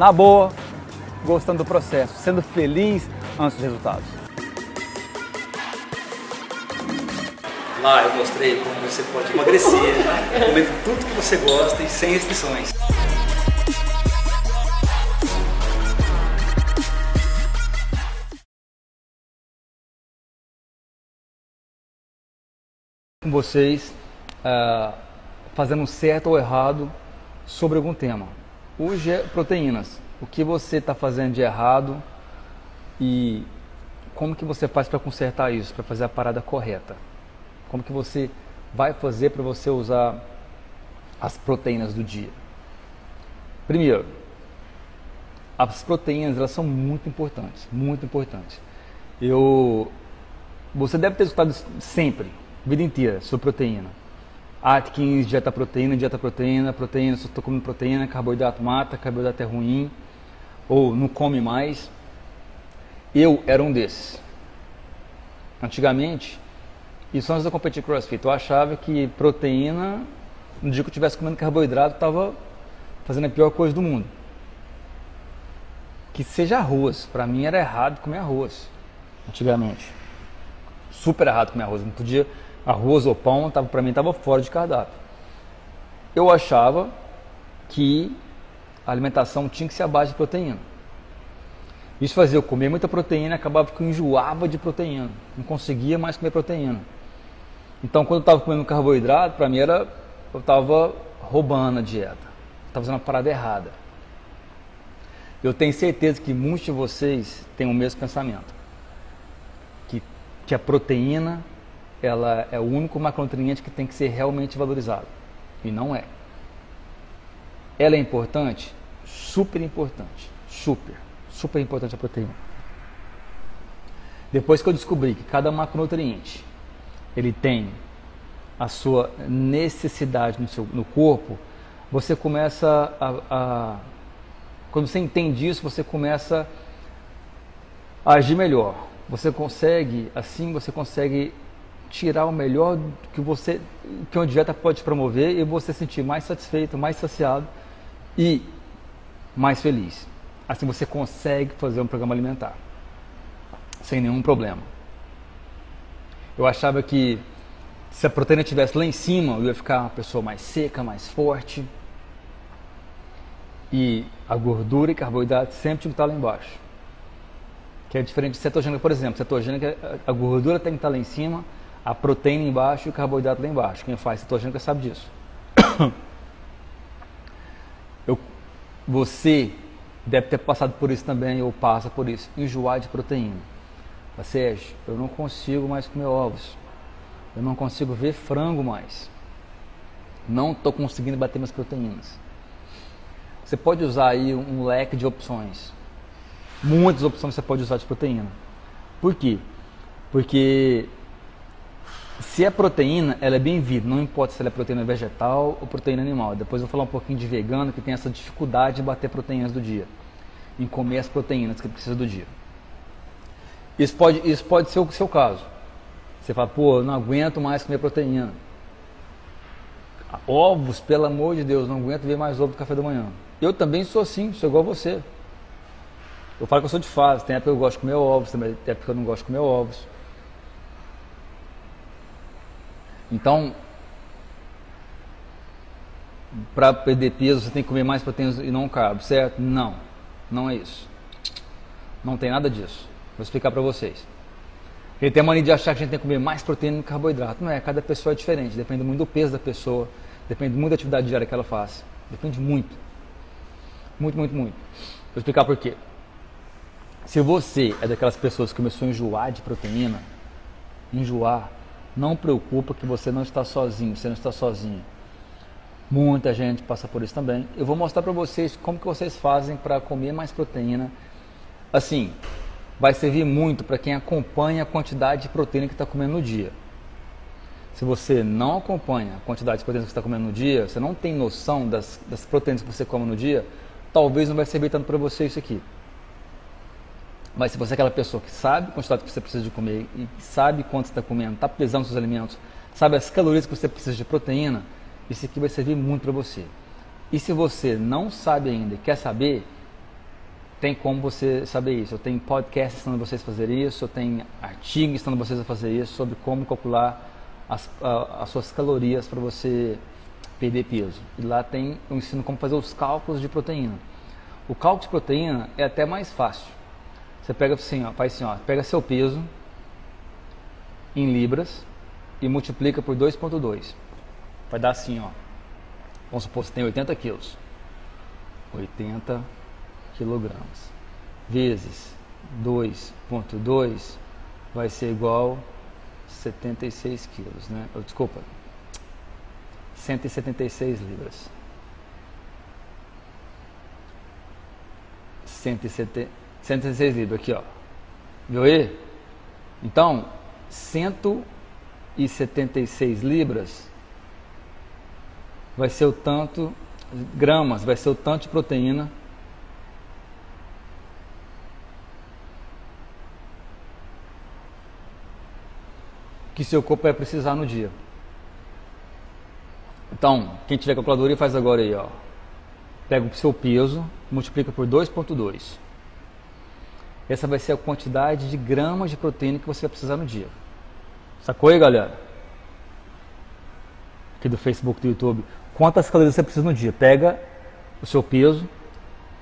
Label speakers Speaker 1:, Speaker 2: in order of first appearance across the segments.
Speaker 1: na boa, gostando do processo, sendo feliz antes dos resultados.
Speaker 2: Lá eu mostrei como você pode emagrecer, comendo tudo que você gosta e sem restrições.
Speaker 1: Com vocês, uh, fazendo certo ou errado sobre algum tema. Hoje é proteínas. O que você está fazendo de errado e como que você faz para consertar isso, para fazer a parada correta? Como que você vai fazer para você usar as proteínas do dia? Primeiro, as proteínas elas são muito importantes, muito importantes. Eu, você deve ter escutado sempre, vida inteira, sobre proteína. Atkins, dieta proteína, dieta proteína, proteína, só estou comendo proteína, carboidrato mata, carboidrato é ruim, ou não come mais. Eu era um desses. Antigamente, isso antes de eu competir crossfit. Eu achava que proteína, no dia que eu estivesse comendo carboidrato, estava fazendo a pior coisa do mundo. Que seja arroz. Para mim era errado comer arroz, antigamente. Super errado comer arroz. Não podia, arroz ou pão, tava, para mim estava fora de cardápio. Eu achava que a alimentação tinha que ser a base de proteína. Isso fazia eu comer muita proteína, acabava que eu enjoava de proteína, não conseguia mais comer proteína. Então, quando eu estava comendo carboidrato, para mim era eu estava roubando a dieta, estava fazendo uma parada errada. Eu tenho certeza que muitos de vocês têm o mesmo pensamento, que, que a proteína ela é o único macronutriente que tem que ser realmente valorizado, e não é. Ela é importante, super importante, super, super importante a proteína. Depois que eu descobri que cada macronutriente ele tem a sua necessidade no, seu, no corpo, você começa a, a, Quando você entende isso, você começa a agir melhor. Você consegue, assim, você consegue tirar o melhor que você que uma dieta pode promover e você se sentir mais satisfeito, mais saciado e mais feliz. Assim você consegue fazer um programa alimentar sem nenhum problema. Eu achava que se a proteína estivesse lá em cima, eu ia ficar uma pessoa mais seca, mais forte. E a gordura e carboidrato sempre tinham que estar lá embaixo. Que é diferente de cetogênica, por exemplo. Cetogênica, a gordura tem que estar lá em cima, a proteína embaixo e o carboidrato lá embaixo. Quem faz cetogênica sabe disso. Eu, você deve ter passado por isso também, ou passa por isso. Enjoar de proteína. Sérgio, eu não consigo mais comer ovos. Eu não consigo ver frango mais. Não estou conseguindo bater minhas proteínas. Você pode usar aí um leque de opções. Muitas opções você pode usar de proteína. Por quê? Porque se é proteína, ela é bem-vinda. Não importa se ela é proteína vegetal ou proteína animal. Depois eu vou falar um pouquinho de vegano que tem essa dificuldade em bater proteínas do dia. Em comer as proteínas que precisa do dia. Isso pode, isso pode ser o seu caso. Você fala, pô, não aguento mais comer proteína. Ovos, pelo amor de Deus, não aguento ver mais ovo no café da manhã. Eu também sou assim, sou igual a você. Eu falo que eu sou de fase, tem época que eu gosto de comer ovos, tem época que eu não gosto de comer ovos. Então, para perder peso você tem que comer mais proteínas e não carbo, certo? Não, não é isso. Não tem nada disso. Vou explicar para vocês. Ele tem a mania de achar que a gente tem que comer mais proteína que carboidrato. Não é, cada pessoa é diferente, depende muito do peso da pessoa, depende muito da atividade diária que ela faz. Depende muito. Muito, muito, muito. Vou explicar por quê. Se você é daquelas pessoas que começou a enjoar de proteína, enjoar, não preocupa que você não está sozinho, você não está sozinho. Muita gente passa por isso também. Eu vou mostrar para vocês como que vocês fazem para comer mais proteína. Assim, vai servir muito para quem acompanha a quantidade de proteína que está comendo no dia. Se você não acompanha a quantidade de proteína que está comendo no dia, você não tem noção das, das proteínas que você come no dia, talvez não vai servir tanto para você isso aqui. Mas se você é aquela pessoa que sabe a quantidade que você precisa de comer e sabe quanto você está comendo, está pesando seus alimentos, sabe as calorias que você precisa de proteína, isso aqui vai servir muito para você. E se você não sabe ainda e quer saber, tem como você saber isso. Eu tenho podcast ensinando vocês a fazer isso, eu tenho artigo ensinando vocês a fazer isso, sobre como calcular as, a, as suas calorias para você perder peso. E lá tem, eu ensino como fazer os cálculos de proteína. O cálculo de proteína é até mais fácil. Você pega assim, ó, faz assim, ó, pega seu peso em libras e multiplica por 2.2. Vai dar assim, ó. Vamos supor que você tem 80 quilos. 80 quilogramas vezes 2.2 vai ser igual 76 quilos, né? Oh, desculpa, 176 libras. 176 libras aqui, ó. Viu aí? Então, 176 libras vai ser o tanto gramas, vai ser o tanto de proteína que seu corpo vai precisar no dia. Então, quem tiver calculadora faz agora aí, ó. Pega o seu peso, multiplica por 2.2. Essa vai ser a quantidade de gramas de proteína que você vai precisar no dia. Sacou aí, galera? Aqui do Facebook, do YouTube. Quantas calorias você precisa no dia? Pega o seu peso,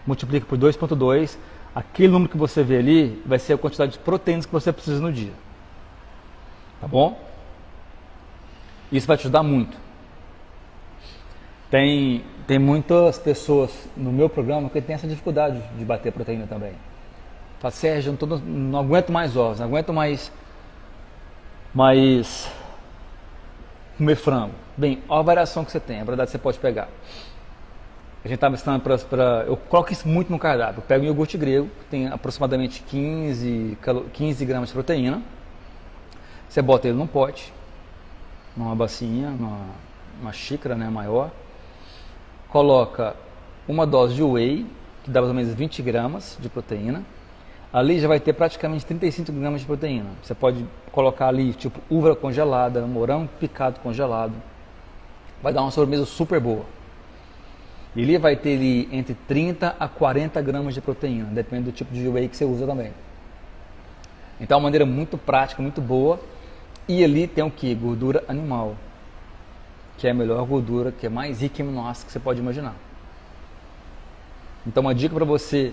Speaker 1: multiplica por 2.2. Aquele número que você vê ali vai ser a quantidade de proteínas que você precisa no dia. Tá bom? Isso vai te ajudar muito. Tem, tem muitas pessoas no meu programa que têm essa dificuldade de bater proteína também. Fala, Sérgio, não, tô, não aguento mais ovos, não aguento mais, mais comer frango. Bem, olha a variação que você tem, a verdade você pode pegar. A gente estava ensinando para. Eu coloco isso muito no cardápio. Eu pego um iogurte grego, que tem aproximadamente 15, 15 gramas de proteína você bota ele num pote, numa bacinha, numa, numa xícara né, maior. Coloca uma dose de whey, que dá mais ou menos 20 gramas de proteína. Ali já vai ter praticamente 35 gramas de proteína. Você pode colocar ali, tipo, uva congelada, morango picado congelado. Vai dar uma sobremesa super boa. E ali vai ter ali entre 30 a 40 gramas de proteína, depende do tipo de whey que você usa também. Então é uma maneira muito prática, muito boa e ali tem o que? Gordura animal, que é a melhor gordura, que é mais rica em aminoácidos que você pode imaginar. Então uma dica para você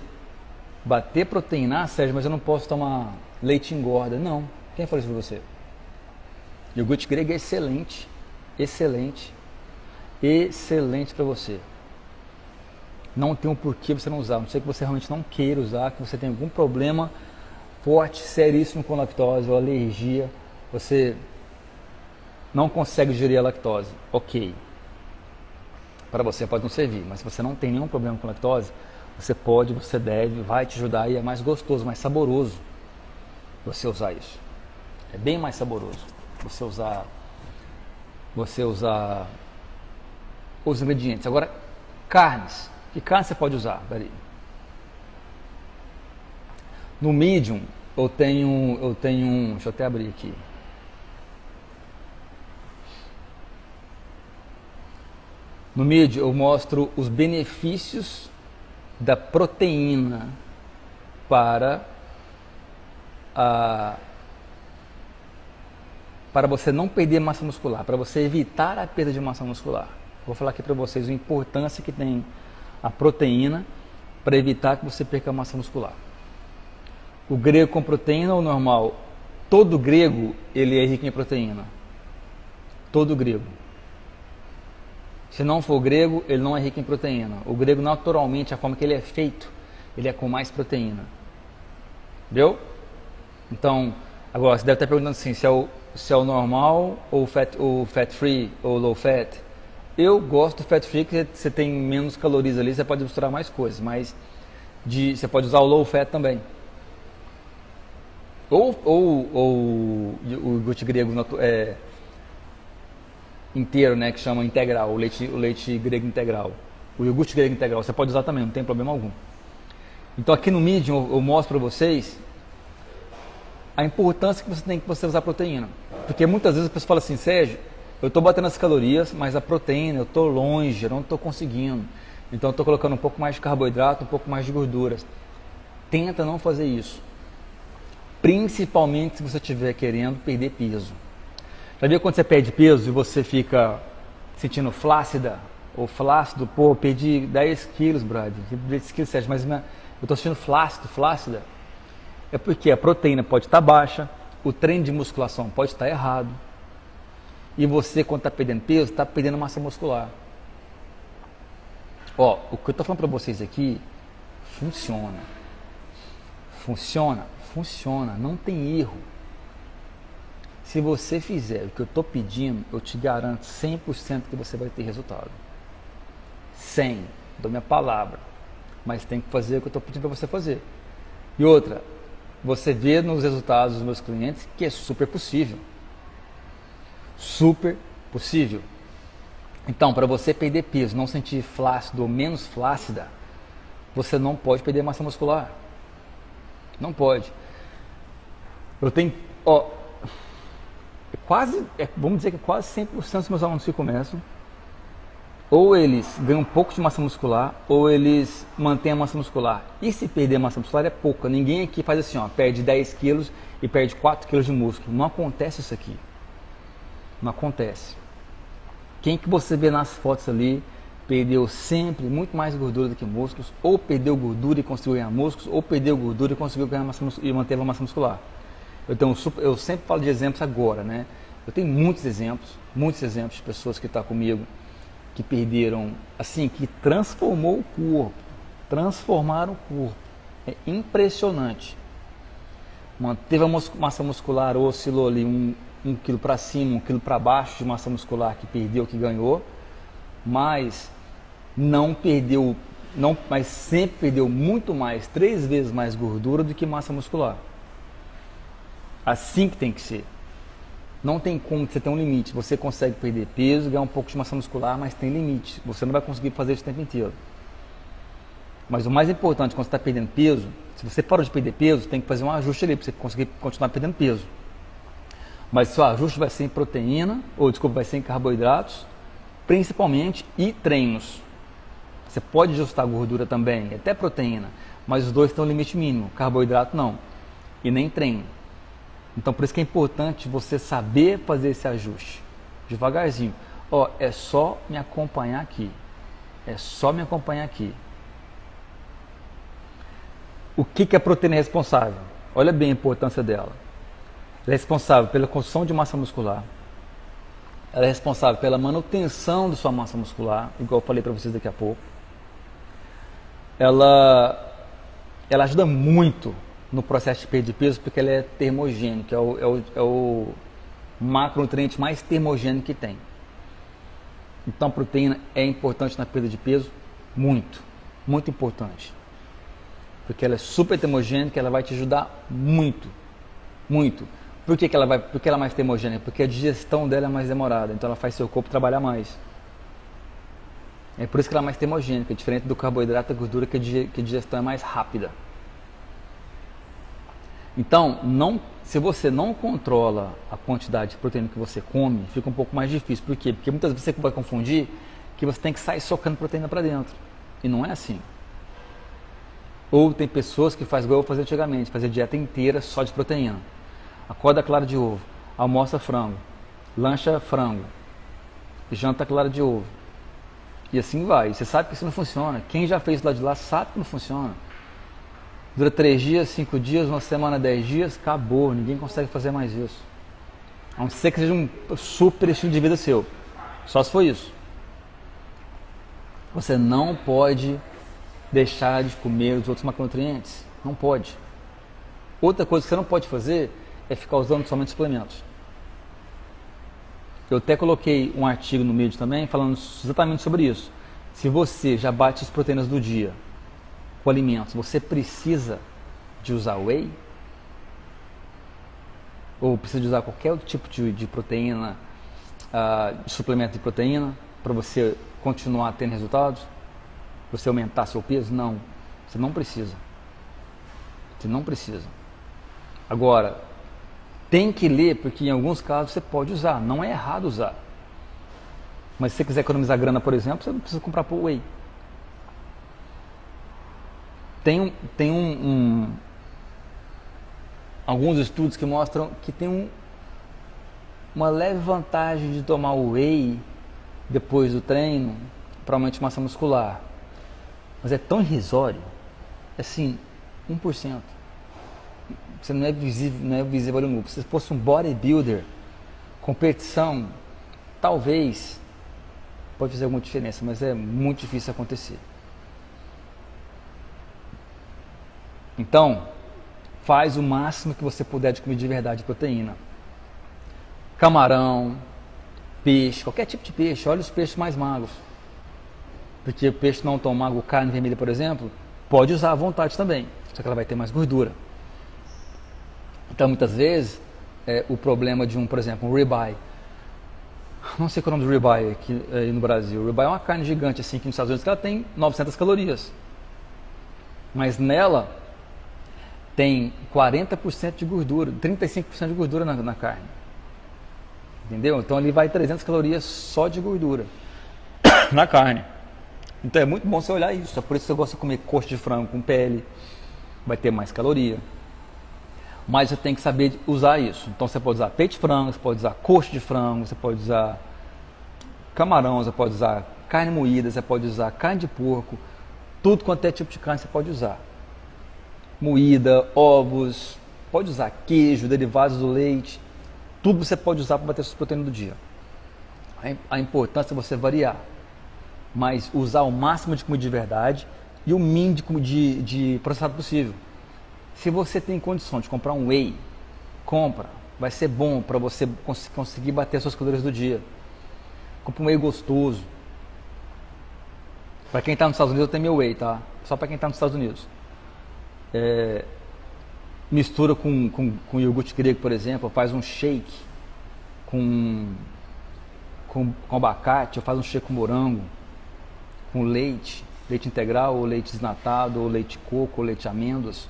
Speaker 1: bater proteína, ah, Sérgio, mas eu não posso tomar leite engorda. Não. Quem falou isso para você? Iogurte grego é excelente, excelente, excelente para você. Não tem um porquê você não usar. Não sei que você realmente não queira usar, que você tem algum problema forte, seríssimo com lactose ou alergia você não consegue digerir a lactose, ok. Para você pode não servir, mas se você não tem nenhum problema com lactose, você pode, você deve, vai te ajudar e é mais gostoso, mais saboroso você usar isso. É bem mais saboroso você usar você usar os ingredientes. Agora, carnes. Que carne você pode usar? Peraí. No medium, eu tenho, eu tenho, deixa eu até abrir aqui. No mídia eu mostro os benefícios da proteína para a para você não perder massa muscular, para você evitar a perda de massa muscular. Vou falar aqui para vocês a importância que tem a proteína para evitar que você perca massa muscular. O grego com proteína ou normal? Todo grego ele é rico em proteína. Todo grego. Se não for grego, ele não é rico em proteína. O grego, naturalmente, a forma que ele é feito, ele é com mais proteína. Viu? Então, agora, você deve estar perguntando assim, se é o, se é o normal ou fat, ou fat free ou low fat. Eu gosto do fat free, que você tem menos calorias ali, você pode misturar mais coisas, mas de, você pode usar o low fat também. Ou, ou, ou o iogurte grego é, inteiro, né, que chama integral, o leite, o leite grego integral. O iogurte grego integral, você pode usar também, não tem problema algum. Então aqui no Medium eu, mostro para vocês a importância que você tem que você usar proteína. Porque muitas vezes a pessoa fala assim, Sérgio, eu estou batendo as calorias, mas a proteína eu estou longe, eu não estou conseguindo. Então eu estou colocando um pouco mais de carboidrato, um pouco mais de gorduras. Tenta não fazer isso. Principalmente se você estiver querendo perder peso. Viu quando você perde peso e você fica sentindo flácida ou flácido? Pô, perdi 10 quilos, Brad. 10 quilos, Sérgio, mas eu estou sentindo flácido, flácida. É porque a proteína pode estar baixa, o treino de musculação pode estar errado. E você, quando está perdendo peso, está perdendo massa muscular. Ó, o que eu estou falando para vocês aqui funciona. Funciona, funciona, não tem erro. Se você fizer o que eu estou pedindo, eu te garanto 100% que você vai ter resultado. 100, dou minha palavra. Mas tem que fazer o que eu estou pedindo para você fazer. E outra, você vê nos resultados dos meus clientes que é super possível. Super possível. Então, para você perder peso, não sentir flácido ou menos flácida, você não pode perder massa muscular. Não pode. Eu tenho, ó, quase, é, vamos dizer que quase 100% dos meus alunos que começam, ou eles ganham um pouco de massa muscular, ou eles mantêm a massa muscular. E se perder massa muscular é pouca. Ninguém aqui faz assim, ó, perde 10 quilos e perde 4 quilos de músculo. Não acontece isso aqui. Não acontece. Quem que você vê nas fotos ali perdeu sempre muito mais gordura do que músculos, ou perdeu gordura e conseguiu ganhar músculos, ou perdeu gordura e conseguiu ganhar massa e manteve a massa muscular. Eu, tenho, eu sempre falo de exemplos agora, né? Eu tenho muitos exemplos, muitos exemplos de pessoas que estão tá comigo que perderam, assim, que transformou o corpo, transformaram o corpo. É impressionante. Manteve a massa muscular, oscilou ali um, um quilo para cima, um quilo para baixo de massa muscular que perdeu, que ganhou, mas não perdeu, não, mas sempre perdeu muito mais, três vezes mais gordura do que massa muscular. Assim que tem que ser. Não tem como você ter um limite. Você consegue perder peso, ganhar um pouco de massa muscular, mas tem limite. Você não vai conseguir fazer isso o tempo inteiro. Mas o mais importante quando você está perdendo peso, se você parou de perder peso, tem que fazer um ajuste ali para você conseguir continuar perdendo peso. Mas seu ajuste vai ser em proteína, ou desculpa, vai ser em carboidratos, principalmente, e treinos. Você pode ajustar gordura também, até proteína, mas os dois estão no limite mínimo, carboidrato não, e nem treino. Então por isso que é importante você saber fazer esse ajuste, devagarzinho. Ó, é só me acompanhar aqui, é só me acompanhar aqui. O que, que a proteína é responsável? Olha bem a importância dela. Ela é responsável pela construção de massa muscular, ela é responsável pela manutenção de sua massa muscular, igual eu falei para vocês daqui a pouco. Ela, ela ajuda muito no processo de perda de peso porque ela é termogêneo, que é o, é o, é o macronutriente mais termogêneo que tem. Então a proteína é importante na perda de peso? Muito, muito importante. Porque ela é super termogênica, ela vai te ajudar muito, muito. Por que, que ela vai? Porque ela é mais termogênica? Porque a digestão dela é mais demorada, então ela faz seu corpo trabalhar mais. É por isso que ela é mais termogênica, diferente do carboidrato e gordura, que a digestão é mais rápida. Então, não, se você não controla a quantidade de proteína que você come, fica um pouco mais difícil. Por quê? Porque muitas vezes você vai confundir que você tem que sair socando proteína para dentro. E não é assim. Ou tem pessoas que fazem igual eu fazia antigamente, fazer dieta inteira só de proteína acorda clara de ovo, almoça frango, lancha frango, janta clara de ovo. E assim vai. Você sabe que isso não funciona. Quem já fez lá de lá sabe que não funciona. Dura três dias, cinco dias, uma semana, dez dias, acabou. Ninguém consegue fazer mais isso. A não ser que seja um super estilo de vida seu. Só se for isso. Você não pode deixar de comer os outros macronutrientes. Não pode. Outra coisa que você não pode fazer é ficar usando somente suplementos. Eu até coloquei um artigo no vídeo também falando exatamente sobre isso. Se você já bate as proteínas do dia com alimentos, você precisa de usar whey? Ou precisa de usar qualquer outro tipo de, de proteína, uh, de suplemento de proteína, para você continuar tendo resultados? Você aumentar seu peso? Não. Você não precisa. Você não precisa. Agora, tem que ler, porque em alguns casos você pode usar, não é errado usar. Mas se você quiser economizar grana, por exemplo, você não precisa comprar whey. Tem, tem um, um, alguns estudos que mostram que tem um, uma leve vantagem de tomar o whey depois do treino para aumentar massa muscular. Mas é tão irrisório, assim, 1%. Você não é visível, não é visível no Se fosse um bodybuilder, competição, talvez pode fazer alguma diferença, mas é muito difícil acontecer. Então, faz o máximo que você puder de comida de verdade de proteína. Camarão, peixe, qualquer tipo de peixe, olha os peixes mais magros. Porque o peixe não tão magro, carne vermelha, por exemplo, pode usar à vontade também, só que ela vai ter mais gordura. Então, muitas vezes, é, o problema de um, por exemplo, um ribeye. Não sei qual é o nome do ribeye aqui aí no Brasil. O ribeye é uma carne gigante, assim, que nos Estados Unidos ela tem 900 calorias. Mas nela tem 40% de gordura, 35% de gordura na, na carne. Entendeu? Então ali vai 300 calorias só de gordura na carne. Então é muito bom você olhar isso. É por isso que eu gosto de comer coxa de frango com pele. Vai ter mais caloria. Mas você tem que saber usar isso. Então você pode usar peito de frango, você pode usar coxa de frango, você pode usar camarão, você pode usar carne moída, você pode usar carne de porco. Tudo quanto é tipo de carne você pode usar. Moída, ovos, pode usar queijo, derivados do leite. Tudo você pode usar para bater suas proteínas do dia. A importância é você variar, mas usar o máximo de comida de verdade e o mínimo de, de processado possível. Se você tem condição de comprar um whey, compra. Vai ser bom para você cons conseguir bater suas calorias do dia. Compre um whey gostoso. Para quem está nos Estados Unidos, eu tenho meu whey, tá? Só para quem está nos Estados Unidos. É, mistura com, com, com iogurte grego, por exemplo, faz um shake com, com, com abacate, ou faz um shake com morango, com leite, leite integral, ou leite desnatado, ou leite coco, ou leite amêndoas.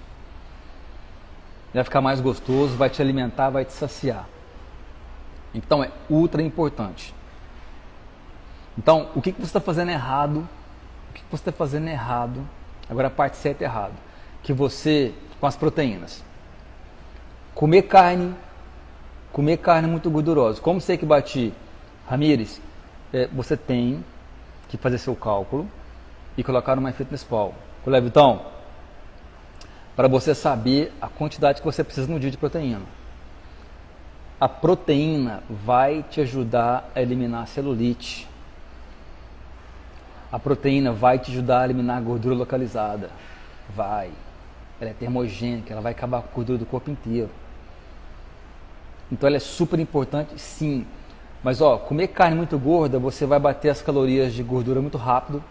Speaker 1: Vai ficar mais gostoso, vai te alimentar, vai te saciar. Então é ultra importante. Então, o que, que você está fazendo errado? O que, que você está fazendo errado? Agora a parte certa é errado. Que você, com as proteínas, Comer carne, comer carne muito gordurosa. Como sei que bati? Ramires, é, você tem que fazer seu cálculo e colocar uma MyFitnessPal. Levitão, para você saber a quantidade que você precisa no dia de proteína. A proteína vai te ajudar a eliminar a celulite. A proteína vai te ajudar a eliminar a gordura localizada. Vai. Ela é termogênica, ela vai acabar com a gordura do corpo inteiro. Então ela é super importante, sim. Mas ó, comer carne muito gorda, você vai bater as calorias de gordura muito rápido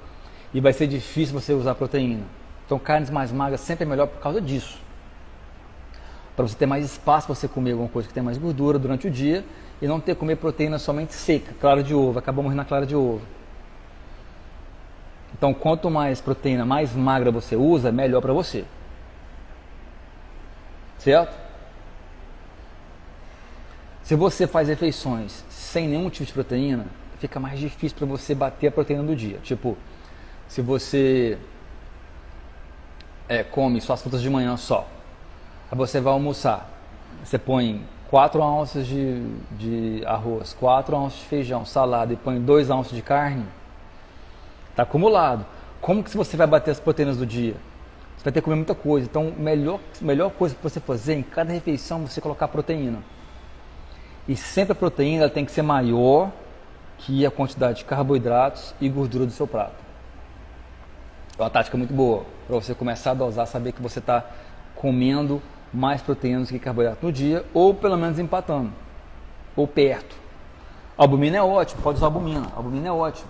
Speaker 1: e vai ser difícil você usar proteína. Então carnes mais magras sempre é melhor por causa disso. Para você ter mais espaço para você comer alguma coisa que tem mais gordura durante o dia e não ter que comer proteína somente seca, clara de ovo, acaba morrendo na clara de ovo. Então quanto mais proteína mais magra você usa, melhor para você. Certo? Se você faz refeições sem nenhum tipo de proteína, fica mais difícil para você bater a proteína do dia. Tipo, se você é, come suas frutas de manhã só, aí você vai almoçar, você põe 4 onças de, de arroz, 4 onças de feijão, salada e põe 2 onças de carne, está acumulado. Como que você vai bater as proteínas do dia? Vai ter que comer muita coisa. Então, melhor melhor coisa para você fazer em cada refeição você colocar proteína. E sempre a proteína tem que ser maior que a quantidade de carboidratos e gordura do seu prato. É uma tática muito boa para você começar a dosar, saber que você está comendo mais proteínas que carboidrato no dia, ou pelo menos empatando, ou perto. albumina é ótimo, pode usar albumina, albumina é ótimo.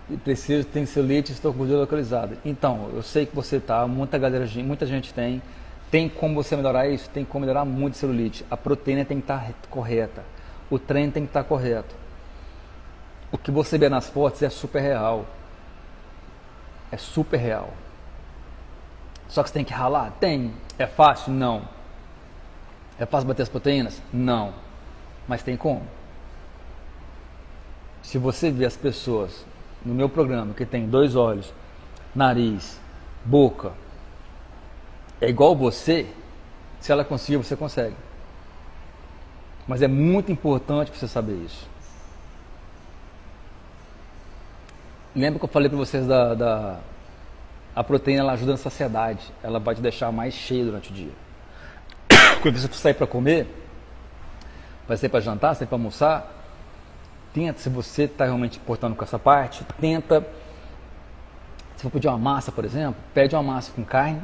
Speaker 1: E precisa tem seu leite e gordura localizada. Então, eu sei que você tá, muita galera, muita gente tem, tem como você melhorar isso? Tem como melhorar muito celulite. A proteína tem que estar correta. O treino tem que estar correto. O que você vê nas fotos é super real. É super real. Só que você tem que ralar? Tem. É fácil? Não. É fácil bater as proteínas? Não. Mas tem como. Se você vê as pessoas no meu programa que tem dois olhos, nariz, boca, é igual você, se ela conseguir, você consegue. Mas é muito importante você saber isso. Lembra que eu falei para vocês da, da a proteína ela ajuda na saciedade, ela vai te deixar mais cheio durante o dia. Quando você sair para comer, vai sair para jantar, sair para almoçar, tenta, se você está realmente importando com essa parte, tenta, se for pedir uma massa, por exemplo, pede uma massa com carne,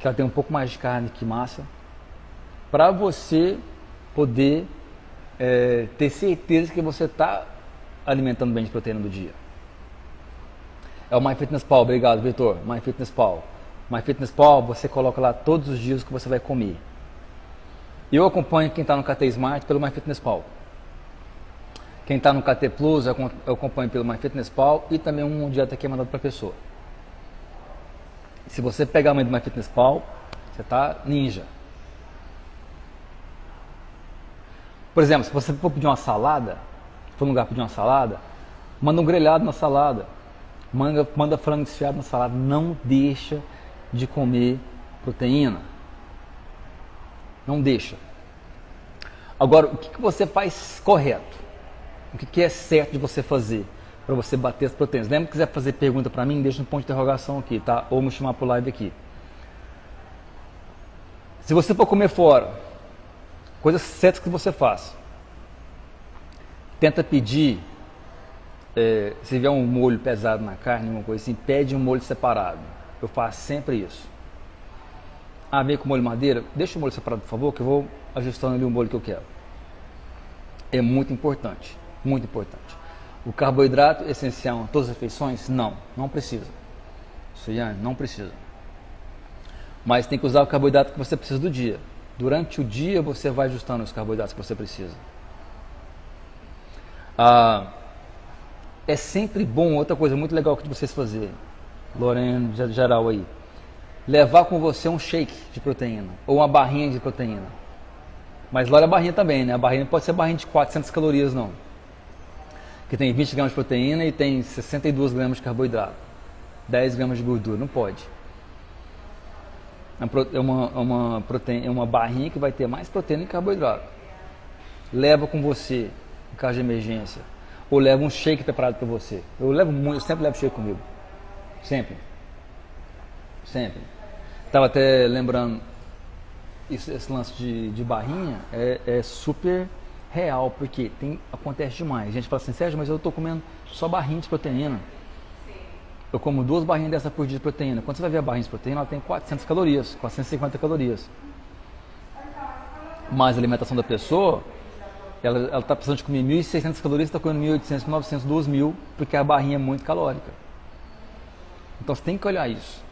Speaker 1: que ela tem um pouco mais de carne que massa, para você poder é, ter certeza que você está alimentando bem de proteína do dia. É o MyFitnessPal, obrigado Vitor, MyFitnessPal. MyFitnessPal, você coloca lá todos os dias que você vai comer. Eu acompanho quem está no KT Smart pelo MyFitnessPal. Quem está no KT Plus, eu acompanho pelo MyFitnessPal e também um dieta que é mandado para a pessoa. Se você pegar mãe do MyFitnessPal, você está ninja. Por exemplo, se você for pedir uma salada, for num lugar pedir uma salada, manda um grelhado na salada. Manda, manda frango desfiado na salada. Não deixa de comer proteína. Não deixa. Agora, o que, que você faz correto? O que é certo de você fazer para você bater as proteínas. Lembra que quiser fazer pergunta para mim, deixa um ponto de interrogação aqui, tá? Ou me chamar para o live aqui. Se você for comer fora, coisas certas que você faz. Tenta pedir, é, se tiver um molho pesado na carne, uma coisa assim, pede um molho separado. Eu faço sempre isso. Ah, vem com molho madeira? Deixa o molho separado, por favor, que eu vou ajustando ali o molho que eu quero. É muito importante. Muito importante. O carboidrato é essencial em todas as refeições? Não, não precisa. Suiane, não precisa. Mas tem que usar o carboidrato que você precisa do dia. Durante o dia você vai ajustando os carboidratos que você precisa. Ah, é sempre bom, outra coisa muito legal que vocês fazerem, Lorena geral aí, levar com você um shake de proteína ou uma barrinha de proteína. Mas olha a barrinha também, né? A barrinha pode ser barrinha de 400 calorias, não que tem 20 gramas de proteína e tem 62 gramas de carboidrato, 10 gramas de gordura. Não pode. É uma, é uma, proteína, é uma barrinha que vai ter mais proteína e carboidrato. Leva com você em caso de emergência. Ou leva um shake preparado para você. Eu levo muito, eu sempre levo shake comigo. Sempre. Sempre. Estava até lembrando, esse lance de, de barrinha é, é super real, porque tem, acontece demais. A gente fala assim, Sérgio, mas eu estou comendo só barrinha de proteína. Eu como duas barrinhas dessa por dia de proteína. Quando você vai ver a barrinha de proteína, ela tem 400 calorias, 450 calorias. Mas a alimentação da pessoa, ela está precisando de comer 1.600 calorias, está comendo 1.800, 1.900, 2.000, porque a barrinha é muito calórica. Então você tem que olhar isso.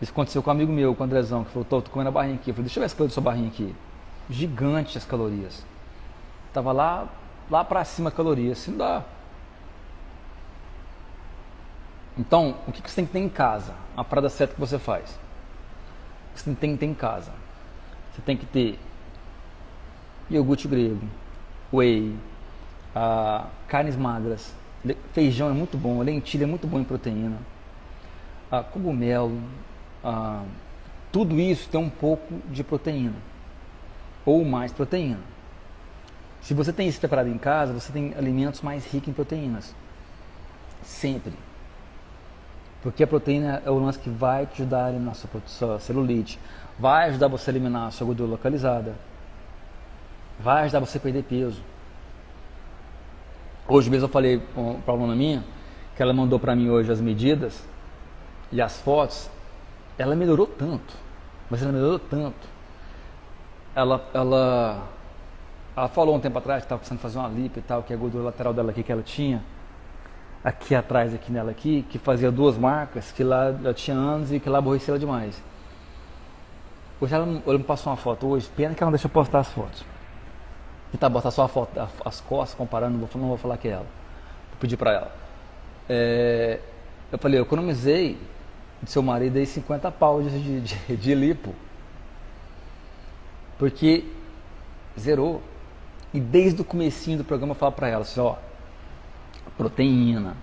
Speaker 1: Isso aconteceu com um amigo meu, com o Andrezão, que falou, tô, tô comendo a barrinha aqui. Eu falei, deixa eu ver as calorias da sua barrinha aqui. Gigante as calorias. Tava lá, lá para cima calorias. Assim não dá. Então, o que você tem que ter em casa? A parada certa que você faz. Você tem que ter em casa. Você tem que ter iogurte grego, whey, ah, carnes magras, feijão é muito bom, lentilha é muito bom em proteína, ah, cogumelo, ah, tudo isso tem um pouco de proteína ou mais proteína. Se você tem isso preparado em casa, você tem alimentos mais ricos em proteínas. Sempre. Porque a proteína é o lance que vai te ajudar a eliminar sua, sua celulite, vai ajudar você a eliminar a sua gordura localizada, vai ajudar você a perder peso. Hoje mesmo eu falei para uma aluna minha, que ela mandou para mim hoje as medidas e as fotos, ela melhorou tanto, mas ela melhorou tanto. Ela, ela ela falou um tempo atrás que estava precisando fazer uma lipo e tal, que a gordura lateral dela aqui que ela tinha, aqui atrás, aqui nela aqui, que fazia duas marcas, que lá ela tinha anos e que lá aborrecia ela demais. Hoje ela, ela me passou uma foto hoje, pena que ela não deixa eu postar as fotos. E tá, botar só a foto, as costas, comparando, não vou, não vou falar que é ela. Vou pedir para ela. É, eu falei, eu economizei de seu marido aí 50 pau de, de, de lipo. Porque zerou. E desde o comecinho do programa eu falo para ela assim, ó, proteína,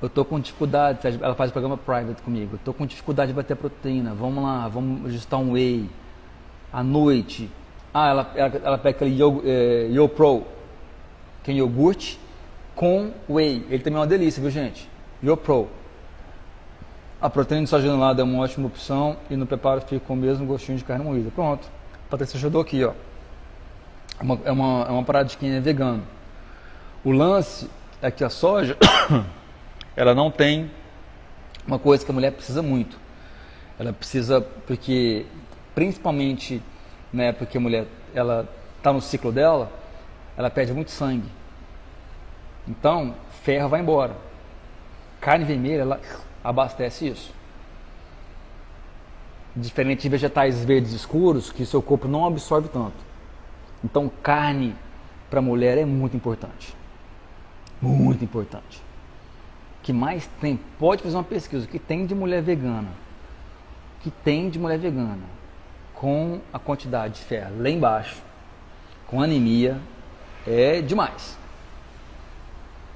Speaker 1: eu tô com dificuldade, ela faz o programa private comigo, eu tô com dificuldade de bater proteína, vamos lá, vamos ajustar um whey. À noite, ah, ela, ela, ela pega aquele Yo, eh, Yo Pro, que é iogurte com whey. Ele também é uma delícia, viu gente? Yo Pro. A proteína de soja é uma ótima opção e no preparo fica com o mesmo gostinho de carne moída. Pronto. A Patrícia ajudou aqui, ó. É uma, é uma, é uma parada de quem é vegano. O lance é que a soja, ela não tem uma coisa que a mulher precisa muito. Ela precisa, porque principalmente né, porque a mulher ela está no ciclo dela, ela perde muito sangue. Então, ferro vai embora. Carne vermelha, ela abastece isso. Diferente de vegetais verdes escuros, que seu corpo não absorve tanto. Então, carne para mulher é muito importante. Muito importante. Que mais tem? Pode fazer uma pesquisa. O que tem de mulher vegana? O que tem de mulher vegana? Com a quantidade de ferro lá embaixo, com anemia, é demais.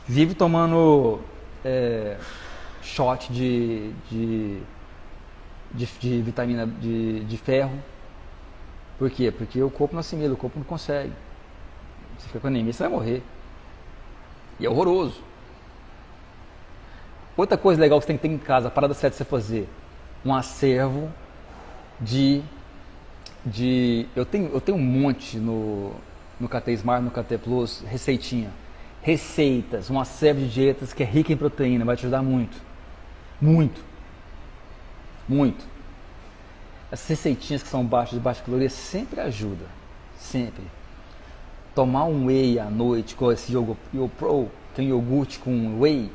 Speaker 1: Vive tomando é, shot de, de, de, de vitamina de, de, ferro. Por quê? Porque o corpo não assimila, o corpo não consegue. Você fica com anemia, você vai morrer. E é horroroso. Outra coisa legal que você tem que ter em casa, a parada certa você fazer, um acervo de. de eu, tenho, eu tenho um monte no, no KT Smart, no KT Plus, receitinha. Receitas, um acervo de dietas que é rica em proteína, vai te ajudar muito. Muito. Muito. Essas receitinhas que são baixas de baixa caloria sempre ajuda. Sempre. Tomar um whey à noite com esse YoPro, tem iogurte com whey,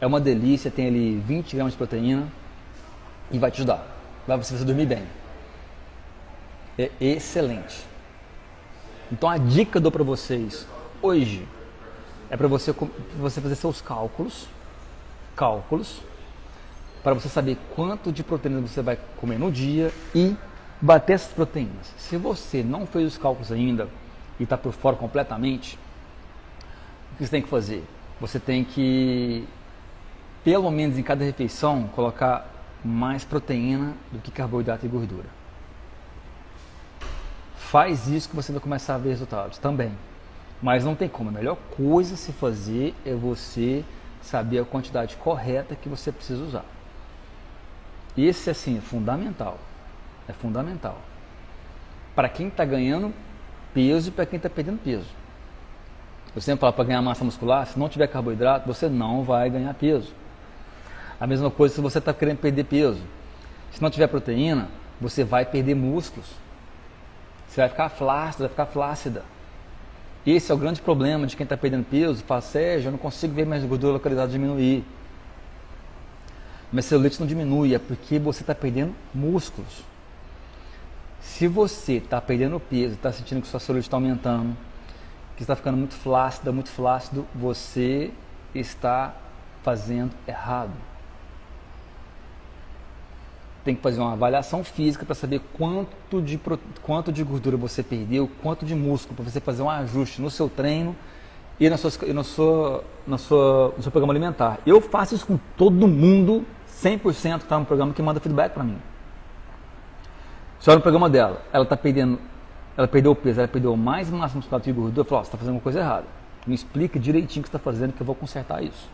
Speaker 1: é uma delícia, tem ali 20 gramas de proteína e vai te ajudar. Vai você dormir bem. É excelente. Então a dica que eu dou para vocês hoje é para você, você fazer seus cálculos, cálculos, para você saber quanto de proteína você vai comer no dia e bater essas proteínas. Se você não fez os cálculos ainda e está por fora completamente, o que você tem que fazer? Você tem que, pelo menos em cada refeição, colocar mais proteína do que carboidrato e gordura. Faz isso que você vai começar a ver resultados também. Mas não tem como. A melhor coisa a se fazer é você saber a quantidade correta que você precisa usar. Esse, assim, é fundamental. É fundamental. Para quem está ganhando peso e para quem está perdendo peso. Eu sempre falo para ganhar massa muscular, se não tiver carboidrato, você não vai ganhar peso. A mesma coisa se você está querendo perder peso. Se não tiver proteína, você vai perder músculos. Você vai ficar flácido, vai ficar flácida. Esse é o grande problema de quem está perdendo peso. Fala, Sérgio, eu não consigo ver mais gordura localizada diminuir. Mas celulite não diminui, é porque você está perdendo músculos. Se você está perdendo peso, está sentindo que sua celulite está aumentando, que está ficando muito flácida, muito flácido, você está fazendo errado. Tem que fazer uma avaliação física para saber quanto de, quanto de gordura você perdeu, quanto de músculo, para você fazer um ajuste no seu treino e, na sua, e no, sua, na sua, no seu programa alimentar. Eu faço isso com todo mundo 100% está no programa que manda feedback para mim. Olha no programa dela, ela está perdendo, ela perdeu o peso, ela perdeu mais massa muscular e gordura, eu falo, oh, você está fazendo uma coisa errada. Me explica direitinho o que está fazendo que eu vou consertar isso.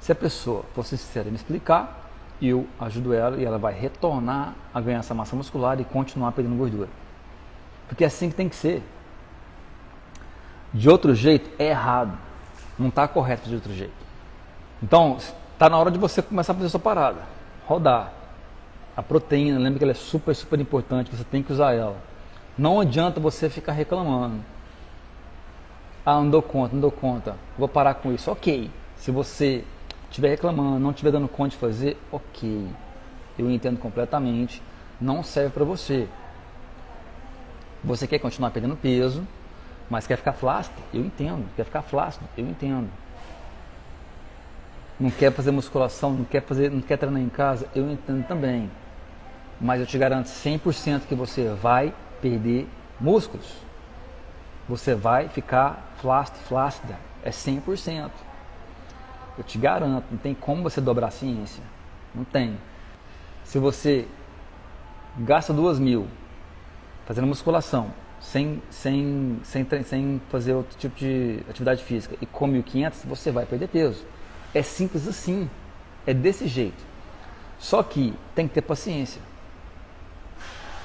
Speaker 1: Se a pessoa for sincera em me explicar, eu ajudo ela e ela vai retornar a ganhar essa massa muscular e continuar perdendo gordura. Porque é assim que tem que ser. De outro jeito, é errado. Não está correto de outro jeito. Então, Está na hora de você começar a fazer sua parada. Rodar. A proteína, lembra que ela é super, super importante, você tem que usar ela. Não adianta você ficar reclamando. Ah, não dou conta, não dou conta. Vou parar com isso. Ok. Se você estiver reclamando, não estiver dando conta de fazer, ok. Eu entendo completamente. Não serve para você. Você quer continuar perdendo peso, mas quer ficar flácido? Eu entendo. Quer ficar flácido? Eu entendo não quer fazer musculação, não quer fazer, não quer treinar em casa, eu entendo também. Mas eu te garanto 100% que você vai perder músculos. Você vai ficar flácido, flácida. É 100%. Eu te garanto, não tem como você dobrar a ciência. Não tem. Se você gasta duas mil fazendo musculação, sem, sem, sem, sem fazer outro tipo de atividade física e come 1.500, você vai perder peso. É simples assim. É desse jeito. Só que tem que ter paciência.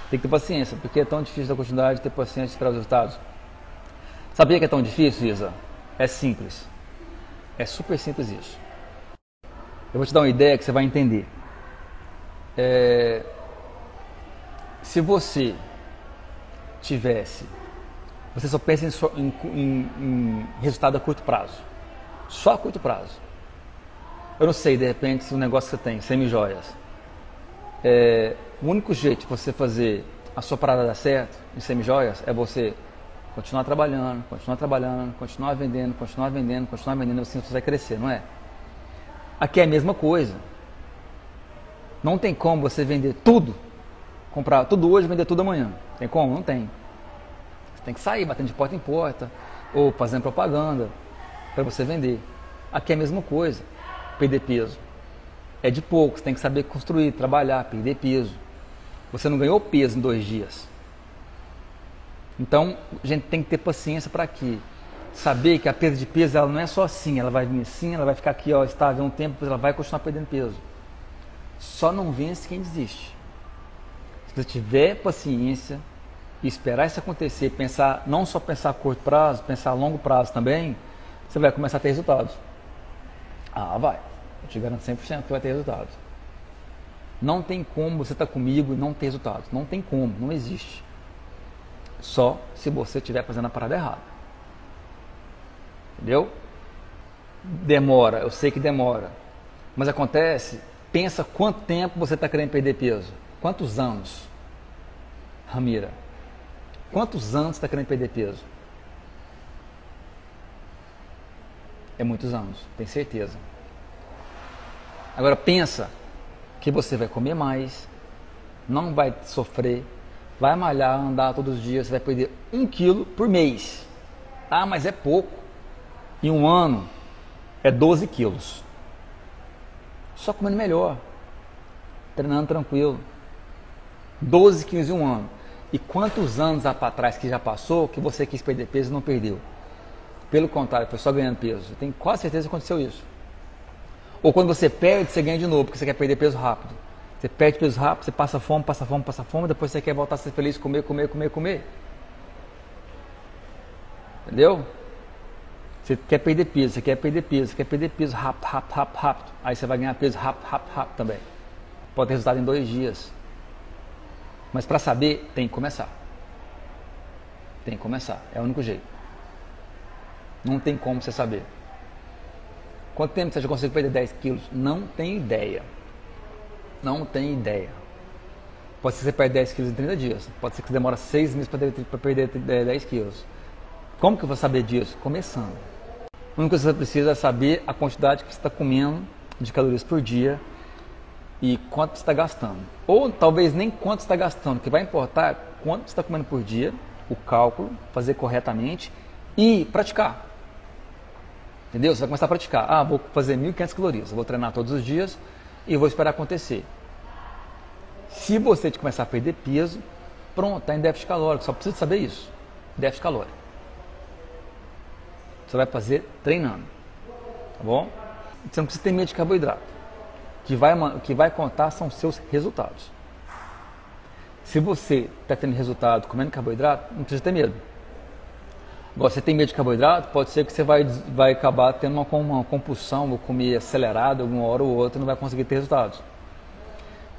Speaker 1: Tem que ter paciência, porque é tão difícil da continuidade ter paciência para os resultados. Sabia que é tão difícil, Isa? É simples. É super simples isso. Eu vou te dar uma ideia que você vai entender. É... Se você tivesse, você só pensa em, em, em, resultado a curto prazo, só a curto prazo. Eu não sei, de repente, se o negócio que você tem, semi-joias, é, o único jeito de você fazer a sua parada dar certo em semi-joias é você continuar trabalhando, continuar trabalhando, continuar vendendo, continuar vendendo, continuar vendendo, assim você vai crescer, não é? Aqui é a mesma coisa. Não tem como você vender tudo, comprar tudo hoje vender tudo amanhã. Tem como? Não tem. Você tem que sair batendo de porta em porta ou fazendo propaganda para você vender. Aqui é a mesma coisa. Perder peso. É de pouco, você tem que saber construir, trabalhar, perder peso. Você não ganhou peso em dois dias. Então, a gente tem que ter paciência para quê? Saber que a perda de peso ela não é só assim, ela vai vir assim, ela vai ficar aqui ó, estável um tempo, depois ela vai continuar perdendo peso. Só não vence quem desiste. Se você tiver paciência e esperar isso acontecer, pensar, não só pensar a curto prazo, pensar a longo prazo também, você vai começar a ter resultados. Ah, vai. Eu te garanto 100% que vai ter resultados. Não tem como você estar tá comigo e não ter resultados. Não tem como, não existe. Só se você estiver fazendo a parada errada. Entendeu? Demora, eu sei que demora. Mas acontece, pensa quanto tempo você está querendo perder peso. Quantos anos? Ramira, quantos anos está querendo perder peso? É muitos anos, tem certeza. Agora pensa que você vai comer mais, não vai sofrer, vai malhar, andar todos os dias, você vai perder um quilo por mês. Ah, mas é pouco. Em um ano é 12 quilos. Só comendo melhor, treinando tranquilo. 12 quilos em um ano. E quantos anos para trás que já passou que você quis perder peso e não perdeu? Pelo contrário, foi só ganhando peso. Eu tenho quase certeza que aconteceu isso. Ou quando você perde, você ganha de novo, porque você quer perder peso rápido. Você perde peso rápido, você passa fome, passa fome, passa fome, depois você quer voltar a ser feliz, comer, comer, comer, comer. Entendeu? Você quer perder peso, você quer perder peso, você quer perder peso rápido, rápido, rápido, rápido. Aí você vai ganhar peso rápido, rápido, rápido também. Pode ter resultado em dois dias. Mas para saber, tem que começar. Tem que começar. É o único jeito. Não tem como você saber. Quanto tempo você já consegue perder 10 quilos? Não tem ideia. Não tem ideia. Pode ser que você perde 10 quilos em 30 dias. Pode ser que você demora 6 meses para perder 10 quilos. Como que eu vou saber disso? Começando. A única coisa que você precisa é saber a quantidade que você está comendo de calorias por dia e quanto você está gastando. Ou talvez nem quanto você está gastando, o que vai importar é quanto você está comendo por dia, o cálculo, fazer corretamente e praticar. Entendeu? Você vai começar a praticar. Ah, vou fazer 1.500 calorias, vou treinar todos os dias e vou esperar acontecer. Se você começar a perder peso, pronto, está em déficit calórico, só precisa saber isso. Déficit calórico. Você vai fazer treinando. Tá bom? Você não precisa ter medo de carboidrato. O que vai, o que vai contar são seus resultados. Se você está tendo resultado comendo carboidrato, não precisa ter medo. Você tem medo de carboidrato, pode ser que você vai, vai acabar tendo uma, uma compulsão, ou comer acelerado alguma hora ou outra e não vai conseguir ter resultados.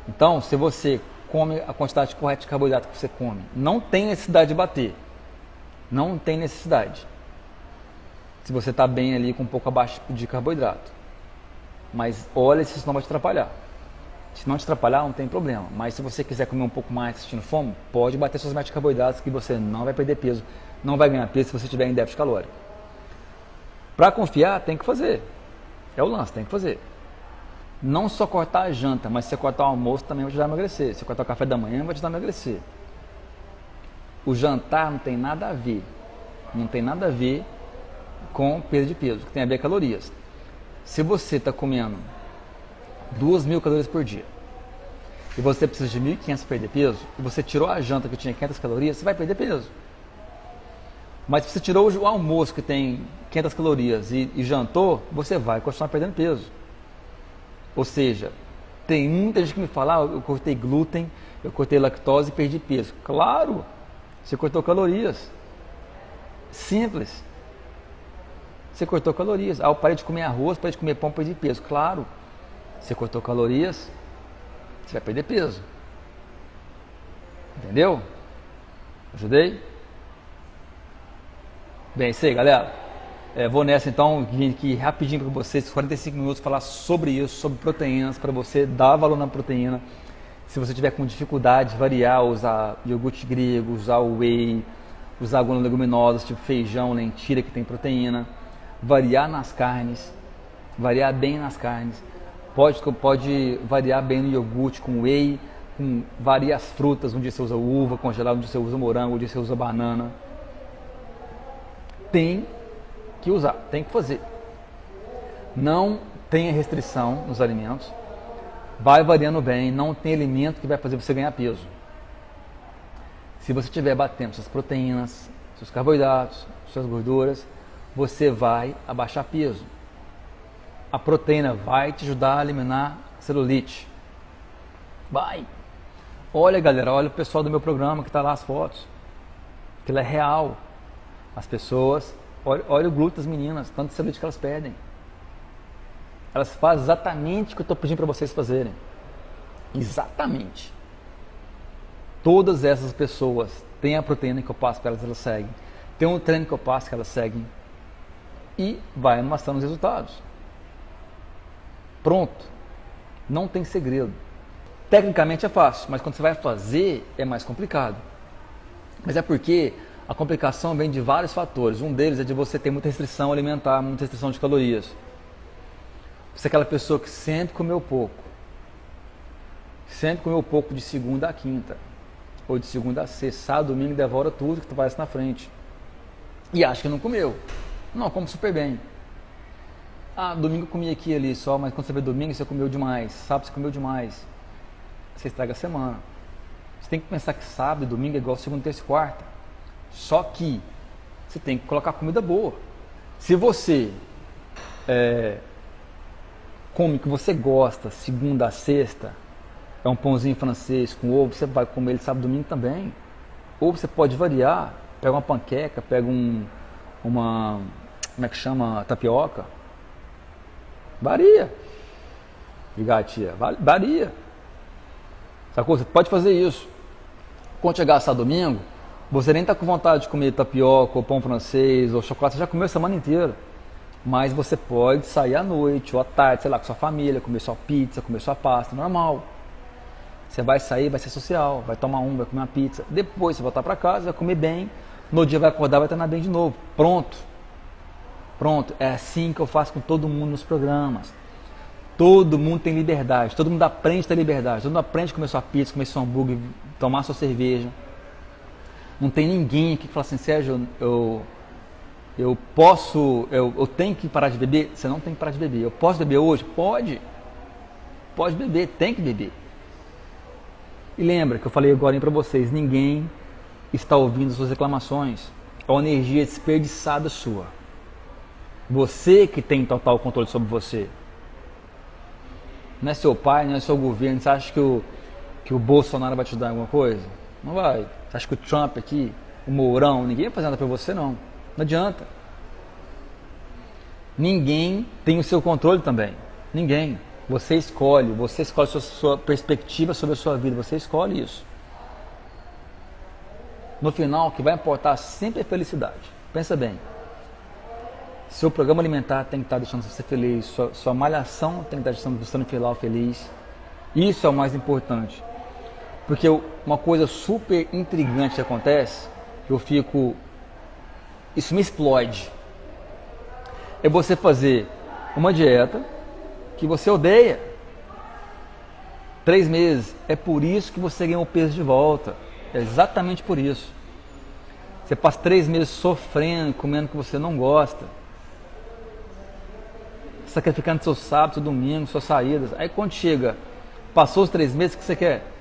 Speaker 1: Então, se você come a quantidade correta de carboidrato que você come, não tem necessidade de bater. Não tem necessidade. Se você está bem ali com um pouco abaixo de carboidrato. Mas olha se isso não vai te atrapalhar. Se não te atrapalhar, não tem problema. Mas se você quiser comer um pouco mais sentindo fome, pode bater suas metas de carboidratos que você não vai perder peso não vai ganhar peso se você estiver em déficit calórico. Para confiar, tem que fazer. É o lance, tem que fazer. Não só cortar a janta, mas se você cortar o almoço também vai te ajudar a emagrecer. Se você cortar o café da manhã, vai te ajudar a emagrecer. O jantar não tem nada a ver. Não tem nada a ver com perda de peso, que tem a ver com calorias. Se você está comendo 2 mil calorias por dia e você precisa de 1.500 para perder peso, e você tirou a janta que tinha 500 calorias, você vai perder peso. Mas se você tirou o almoço que tem 500 calorias e, e jantou, você vai continuar perdendo peso. Ou seja, tem muita gente que me fala, ah, eu cortei glúten, eu cortei lactose e perdi peso. Claro, você cortou calorias. Simples. Você cortou calorias. Ah, eu parei de comer arroz, parei de comer pão, perdi peso. Claro, você cortou calorias, você vai perder peso. Entendeu? Ajudei? Bem, isso aí, galera. É, vou nessa então, vim aqui rapidinho para vocês, 45 minutos, falar sobre isso, sobre proteínas, para você dar valor na proteína. Se você tiver com dificuldade de variar, usar iogurte grego, usar whey, usar algumas leguminosas, tipo feijão, lentilha, que tem proteína. Variar nas carnes, variar bem nas carnes. Pode, pode variar bem no iogurte com whey, com várias frutas, um dia você usa uva congelada, um dia você usa morango, um dia você usa banana tem que usar, tem que fazer. Não tenha restrição nos alimentos, vai variando bem, não tem alimento que vai fazer você ganhar peso. Se você estiver batendo suas proteínas, seus carboidratos, suas gorduras, você vai abaixar peso. A proteína vai te ajudar a eliminar celulite. Vai. Olha, galera, olha o pessoal do meu programa que está lá as fotos. Aquilo é real. As pessoas, olha, olha o glúten das meninas, tanto celulite que elas perdem. Elas fazem exatamente o que eu estou pedindo para vocês fazerem. Exatamente. Todas essas pessoas têm a proteína que eu passo para elas, elas seguem. Tem um treino que eu passo que elas seguem. E vai mostrando os resultados. Pronto. Não tem segredo. Tecnicamente é fácil, mas quando você vai fazer é mais complicado. Mas é porque a complicação vem de vários fatores. Um deles é de você ter muita restrição alimentar, muita restrição de calorias. Você é aquela pessoa que sempre comeu pouco. Sempre comeu pouco de segunda a quinta. Ou de segunda a sexta. Sábado, domingo, devora tudo que tu aparece na frente. E acha que não comeu. Não, como super bem. Ah, domingo eu comi aqui ali só, mas quando você vê domingo você comeu demais. Sábado você comeu demais. Você estraga a semana. Você tem que pensar que sábado e domingo é igual segunda, terça e quarta. Só que você tem que colocar comida boa. Se você é, come que você gosta, segunda a sexta, é um pãozinho francês com ovo, você vai comer ele sábado domingo também. Ou você pode variar, pega uma panqueca, pega um, uma, como é que chama, tapioca. Varia. Tia, varia. Sacou? Você pode fazer isso. Quando chegar sábado domingo, você nem está com vontade de comer tapioca, ou pão francês, ou chocolate, você já comeu a semana inteira. Mas você pode sair à noite ou à tarde, sei lá, com sua família, comer sua pizza, comer sua pasta, normal. Você vai sair, vai ser social, vai tomar um, vai comer uma pizza. Depois você voltar para casa, vai comer bem. No dia vai acordar, vai treinar bem de novo. Pronto. Pronto. É assim que eu faço com todo mundo nos programas. Todo mundo tem liberdade. Todo mundo aprende a ter liberdade. Todo mundo aprende a comer sua pizza, comer seu hambúrguer, tomar sua cerveja. Não tem ninguém aqui que fala assim, Sérgio, eu, eu posso, eu, eu tenho que parar de beber? Você não tem que parar de beber. Eu posso beber hoje? Pode. Pode beber, tem que beber. E lembra que eu falei agora para vocês, ninguém está ouvindo suas reclamações. É uma energia desperdiçada sua. Você que tem total controle sobre você. Não é seu pai, não é seu governo. Você acha que o, que o Bolsonaro vai te dar alguma coisa? Não vai. Você acha que o Trump aqui, o Mourão, ninguém vai fazer nada para você não. Não adianta. Ninguém tem o seu controle também. Ninguém. Você escolhe, você escolhe sua, sua perspectiva sobre a sua vida, você escolhe isso. No final, o que vai importar sempre é felicidade. Pensa bem. Seu programa alimentar tem que estar deixando você feliz, sua, sua malhação tem que estar deixando você no final feliz. Isso é o mais importante. Porque uma coisa super intrigante que acontece, que eu fico. Isso me explode. É você fazer uma dieta que você odeia. Três meses. É por isso que você ganha o peso de volta. É exatamente por isso. Você passa três meses sofrendo, comendo o que você não gosta. sacrificando seu sábado, seu domingo, suas saídas. Aí quando chega, passou os três meses, o que você quer?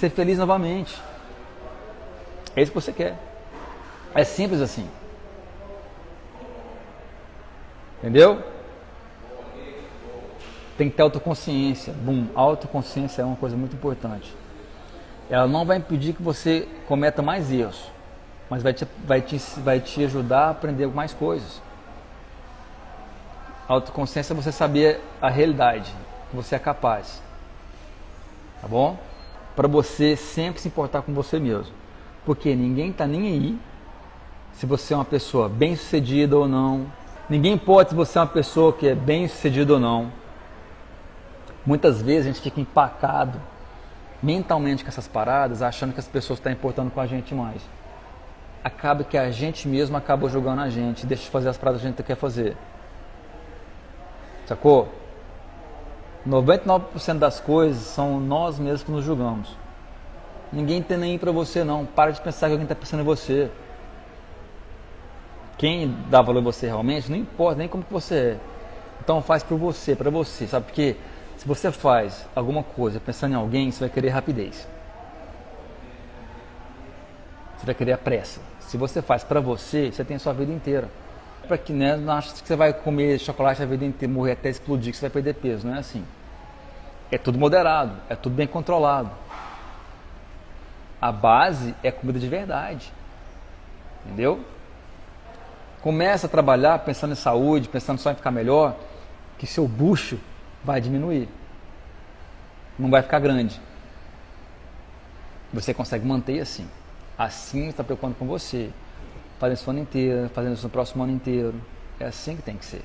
Speaker 1: Ser feliz novamente. É isso que você quer. É simples assim. Entendeu? Tem que ter autoconsciência. Bum, autoconsciência é uma coisa muito importante. Ela não vai impedir que você cometa mais erros, mas vai te, vai te, vai te ajudar a aprender mais coisas. Autoconsciência é você saber a realidade, que você é capaz. Tá bom? Para você sempre se importar com você mesmo. Porque ninguém está nem aí se você é uma pessoa bem sucedida ou não. Ninguém pode se você é uma pessoa que é bem sucedida ou não. Muitas vezes a gente fica empacado mentalmente com essas paradas, achando que as pessoas estão importando com a gente mais. Acaba que a gente mesmo acaba julgando a gente, deixa de fazer as paradas que a gente quer fazer. Sacou? 99% das coisas são nós mesmos que nos julgamos. Ninguém tem nem para você não. Para de pensar que alguém está pensando em você. Quem dá valor a você realmente, não importa nem como que você é. Então faz por você, para você, sabe? Porque se você faz alguma coisa pensando em alguém, você vai querer rapidez. Você vai querer a pressa. Se você faz para você, você tem a sua vida inteira para que né, não acha que você vai comer chocolate a vida inteira, morrer até explodir, que você vai perder peso. Não é assim. É tudo moderado, é tudo bem controlado. A base é comida de verdade. Entendeu? Começa a trabalhar pensando em saúde, pensando só em ficar melhor, que seu bucho vai diminuir. Não vai ficar grande. Você consegue manter assim. Assim está preocupando com você fazendo isso o ano inteiro, fazendo isso no próximo ano inteiro. É assim que tem que ser.